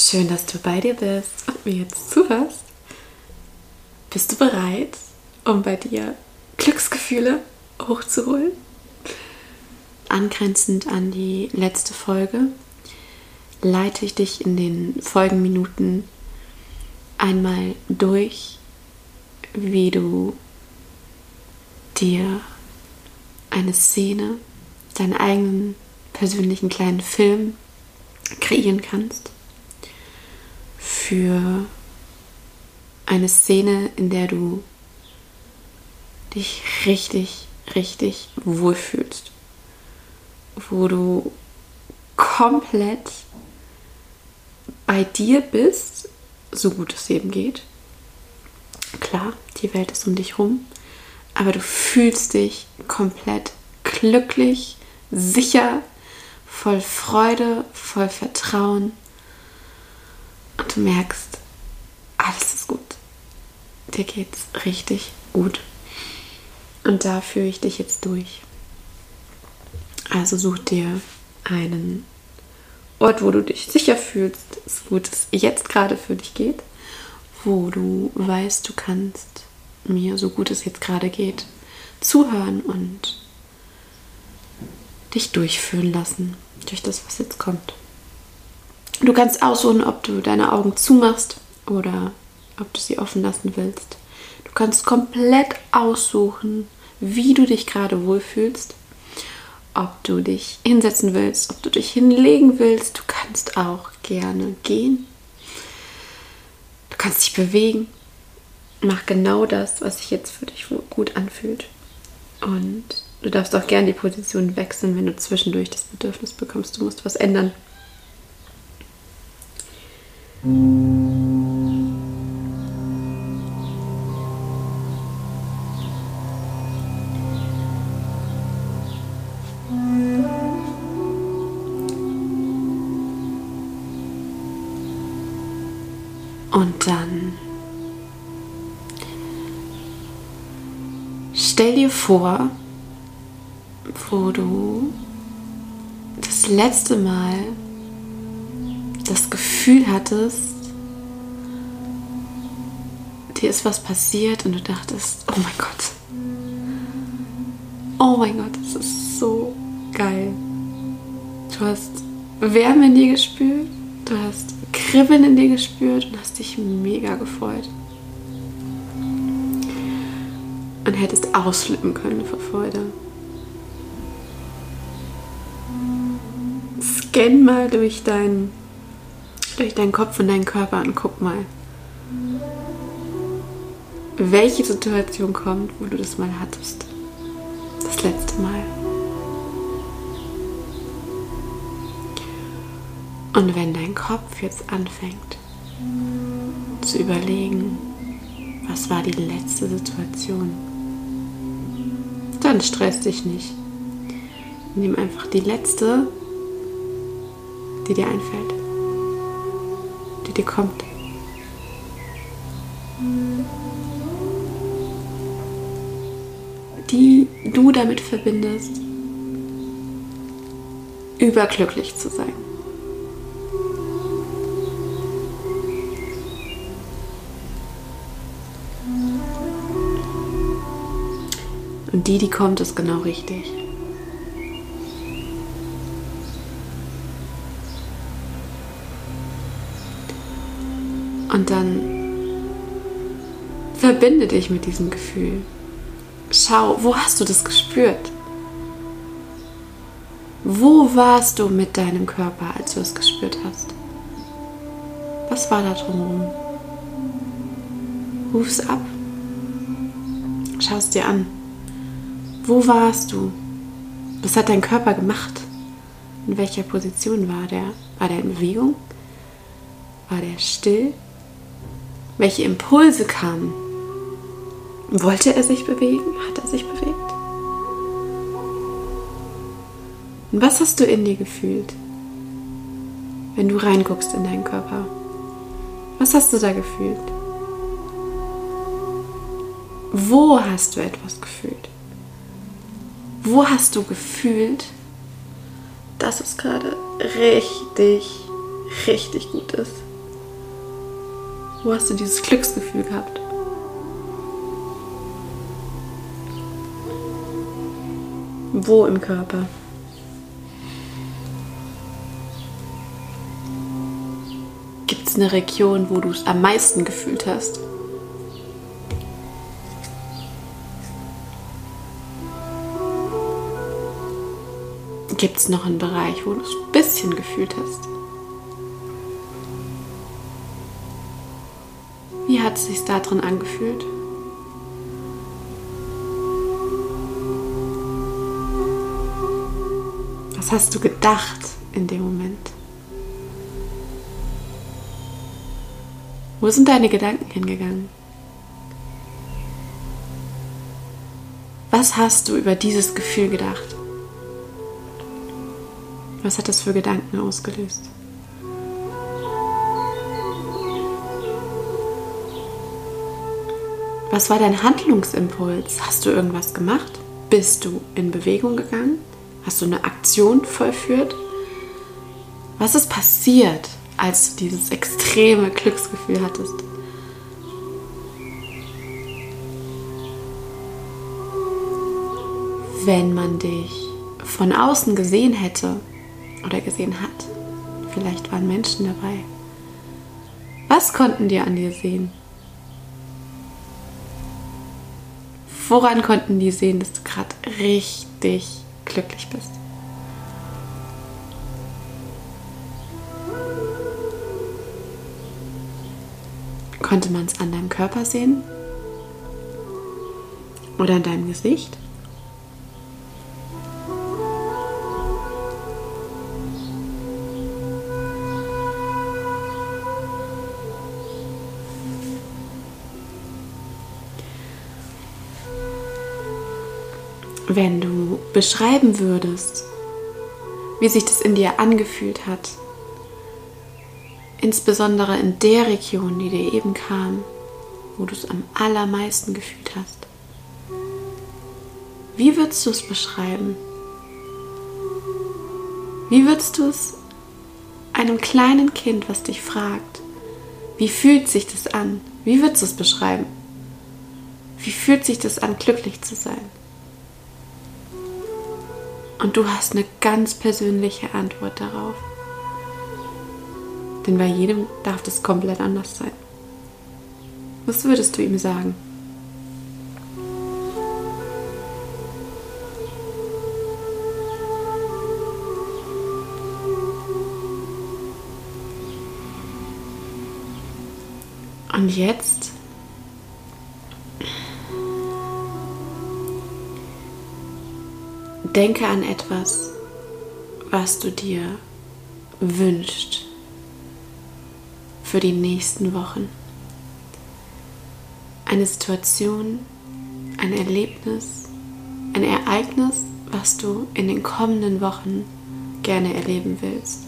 Schön, dass du bei dir bist und mir jetzt zuhörst. Bist du bereit, um bei dir Glücksgefühle hochzuholen? Angrenzend an die letzte Folge leite ich dich in den Folgenminuten einmal durch, wie du dir eine Szene, deinen eigenen persönlichen kleinen Film kreieren kannst für eine Szene, in der du dich richtig, richtig wohlfühlst. Wo du komplett bei dir bist, so gut es eben geht. Klar, die Welt ist um dich rum, aber du fühlst dich komplett glücklich, sicher, voll Freude, voll Vertrauen und du merkst, alles ist gut. Dir geht's richtig gut. Und da führe ich dich jetzt durch. Also such dir einen Ort, wo du dich sicher fühlst, so gut es jetzt gerade für dich geht, wo du weißt, du kannst mir, so gut es jetzt gerade geht, zuhören und dich durchführen lassen durch das, was jetzt kommt. Du kannst aussuchen, ob du deine Augen zumachst oder ob du sie offen lassen willst. Du kannst komplett aussuchen, wie du dich gerade wohlfühlst. Ob du dich hinsetzen willst, ob du dich hinlegen willst. Du kannst auch gerne gehen. Du kannst dich bewegen. Mach genau das, was sich jetzt für dich gut anfühlt. Und du darfst auch gerne die Position wechseln, wenn du zwischendurch das Bedürfnis bekommst, du musst was ändern. Und dann stell dir vor, wo du das letzte Mal das Gefühl hattest, dir ist was passiert und du dachtest, oh mein Gott, oh mein Gott, das ist so geil. Du hast Wärme in dir gespürt, du hast Kribbeln in dir gespürt und hast dich mega gefreut. Und hättest ausflippen können vor Freude. Scan mal durch deinen durch deinen Kopf und deinen Körper und guck mal, welche Situation kommt, wo du das mal hattest. Das letzte Mal. Und wenn dein Kopf jetzt anfängt zu überlegen, was war die letzte Situation, dann stress dich nicht. Nimm einfach die letzte, die dir einfällt dir kommt. Die du damit verbindest, überglücklich zu sein. Und die, die kommt, ist genau richtig. Und dann verbinde dich mit diesem Gefühl. Schau, wo hast du das gespürt? Wo warst du mit deinem Körper, als du es gespürt hast? Was war da drumherum? Ruf's ab. Schau es dir an. Wo warst du? Was hat dein Körper gemacht? In welcher Position war der? War der in Bewegung? War der still? Welche Impulse kamen? Wollte er sich bewegen? Hat er sich bewegt? Und was hast du in dir gefühlt, wenn du reinguckst in deinen Körper? Was hast du da gefühlt? Wo hast du etwas gefühlt? Wo hast du gefühlt, dass es gerade richtig, richtig gut ist? Wo hast du dieses Glücksgefühl gehabt? Wo im Körper? Gibt es eine Region, wo du es am meisten gefühlt hast? Gibt es noch einen Bereich, wo du es ein bisschen gefühlt hast? Wie hat es sich da drin angefühlt? Was hast du gedacht in dem Moment? Wo sind deine Gedanken hingegangen? Was hast du über dieses Gefühl gedacht? Was hat das für Gedanken ausgelöst? Was war dein Handlungsimpuls? Hast du irgendwas gemacht? Bist du in Bewegung gegangen? Hast du eine Aktion vollführt? Was ist passiert, als du dieses extreme Glücksgefühl hattest? Wenn man dich von außen gesehen hätte oder gesehen hat, vielleicht waren Menschen dabei. Was konnten die an dir sehen? Woran konnten die sehen, dass du gerade richtig glücklich bist? Konnte man es an deinem Körper sehen? Oder an deinem Gesicht? Wenn du beschreiben würdest, wie sich das in dir angefühlt hat, insbesondere in der Region, die dir eben kam, wo du es am allermeisten gefühlt hast. Wie würdest du es beschreiben? Wie würdest du es einem kleinen Kind, was dich fragt, wie fühlt sich das an? Wie würdest du es beschreiben? Wie fühlt sich das an, glücklich zu sein? Und du hast eine ganz persönliche Antwort darauf. Denn bei jedem darf das komplett anders sein. Was würdest du ihm sagen? Und jetzt Denke an etwas, was du dir wünschst für die nächsten Wochen. Eine Situation, ein Erlebnis, ein Ereignis, was du in den kommenden Wochen gerne erleben willst.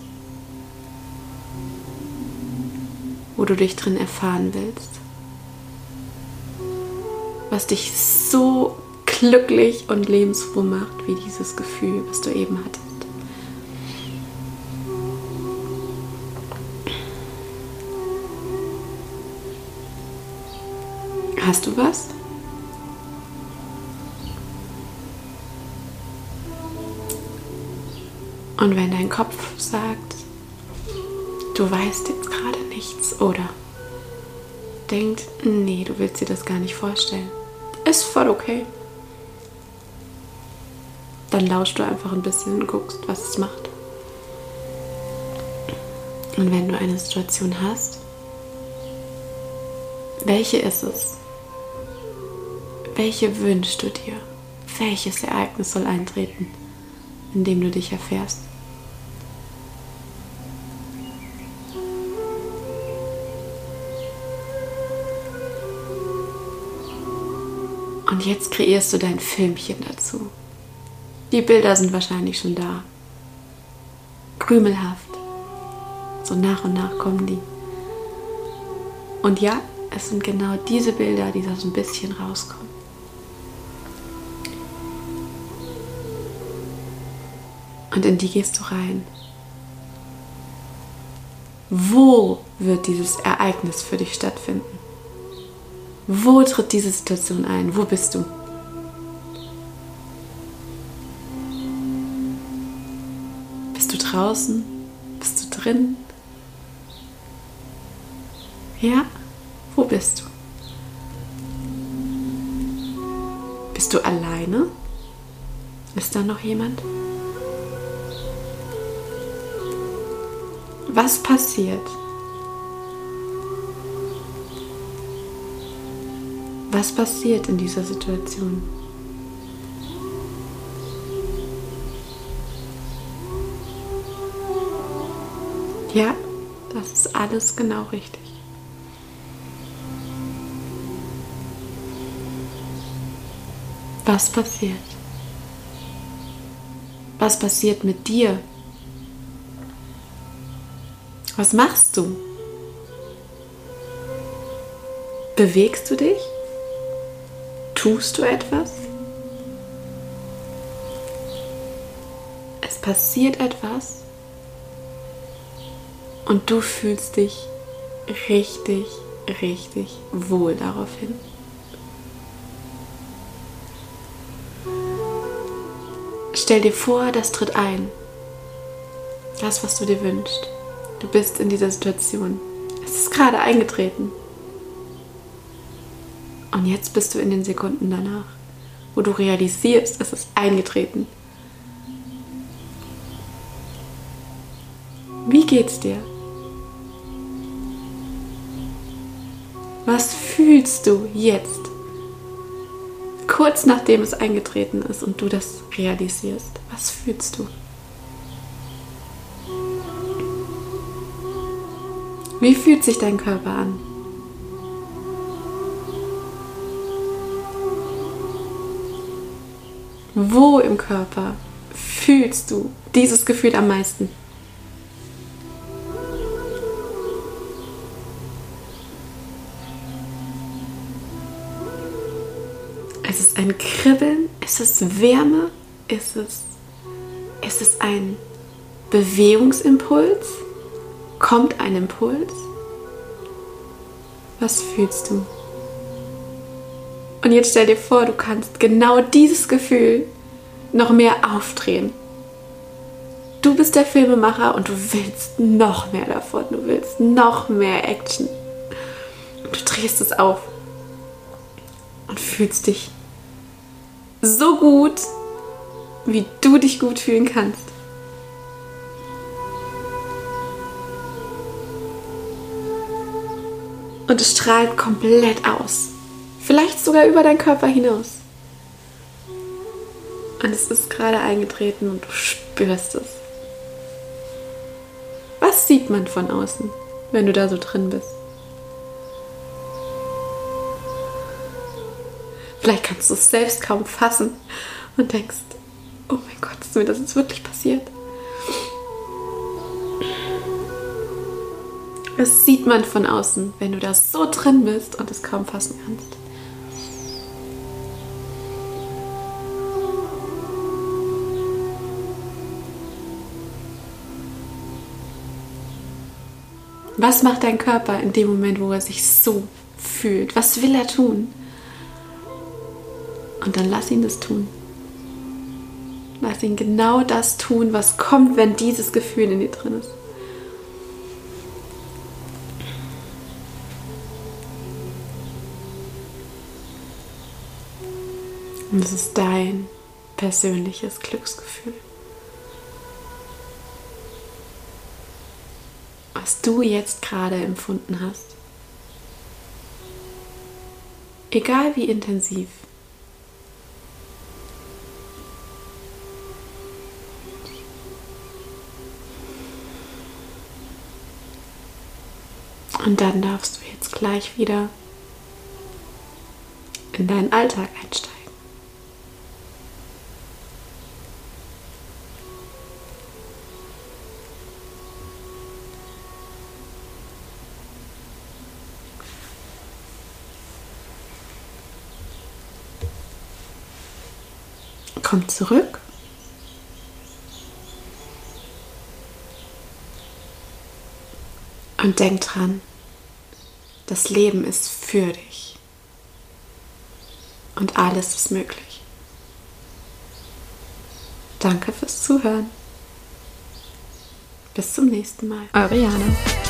Wo du dich drin erfahren willst. Was dich so glücklich und lebensfroh macht, wie dieses Gefühl, was du eben hattest. Hast du was? Und wenn dein Kopf sagt, du weißt jetzt gerade nichts oder denkt, nee, du willst dir das gar nicht vorstellen, ist voll okay dann lauschst du einfach ein bisschen und guckst, was es macht. Und wenn du eine Situation hast, welche ist es? Welche wünschst du dir? Welches Ereignis soll eintreten, in dem du dich erfährst? Und jetzt kreierst du dein Filmchen dazu. Die Bilder sind wahrscheinlich schon da. Krümelhaft. So nach und nach kommen die. Und ja, es sind genau diese Bilder, die da so ein bisschen rauskommen. Und in die gehst du rein. Wo wird dieses Ereignis für dich stattfinden? Wo tritt diese Situation ein? Wo bist du? Draußen? Bist du drin? Ja? Wo bist du? Bist du alleine? Ist da noch jemand? Was passiert? Was passiert in dieser Situation? Ja, das ist alles genau richtig. Was passiert? Was passiert mit dir? Was machst du? Bewegst du dich? Tust du etwas? Es passiert etwas und du fühlst dich richtig, richtig wohl daraufhin. Stell dir vor, das tritt ein. Das, was du dir wünschst. Du bist in dieser Situation. Es ist gerade eingetreten. Und jetzt bist du in den Sekunden danach, wo du realisierst, es ist eingetreten. Wie geht's dir? Was fühlst du jetzt? kurz nachdem es eingetreten ist und du das realisierst. Was fühlst du? Wie fühlt sich dein Körper an? Wo im Körper fühlst du dieses Gefühl am meisten? Ein Kribbeln? Ist es Wärme? Ist es, ist es ein Bewegungsimpuls? Kommt ein Impuls? Was fühlst du? Und jetzt stell dir vor, du kannst genau dieses Gefühl noch mehr aufdrehen. Du bist der Filmemacher und du willst noch mehr davon. Du willst noch mehr Action. Du drehst es auf und fühlst dich so gut, wie du dich gut fühlen kannst. Und es strahlt komplett aus. Vielleicht sogar über deinen Körper hinaus. Und es ist gerade eingetreten und du spürst es. Was sieht man von außen, wenn du da so drin bist? Vielleicht kannst du es selbst kaum fassen und denkst, oh mein Gott, ist mir das jetzt wirklich passiert? Das sieht man von außen, wenn du da so drin bist und es kaum fassen kannst. Was macht dein Körper in dem Moment, wo er sich so fühlt? Was will er tun? Und dann lass ihn das tun. Lass ihn genau das tun, was kommt, wenn dieses Gefühl in dir drin ist. Und es ist dein persönliches Glücksgefühl. Was du jetzt gerade empfunden hast. Egal wie intensiv. Und dann darfst du jetzt gleich wieder in deinen Alltag einsteigen. Komm zurück Und denk dran, das Leben ist für dich. Und alles ist möglich. Danke fürs Zuhören. Bis zum nächsten Mal. Eure Jana.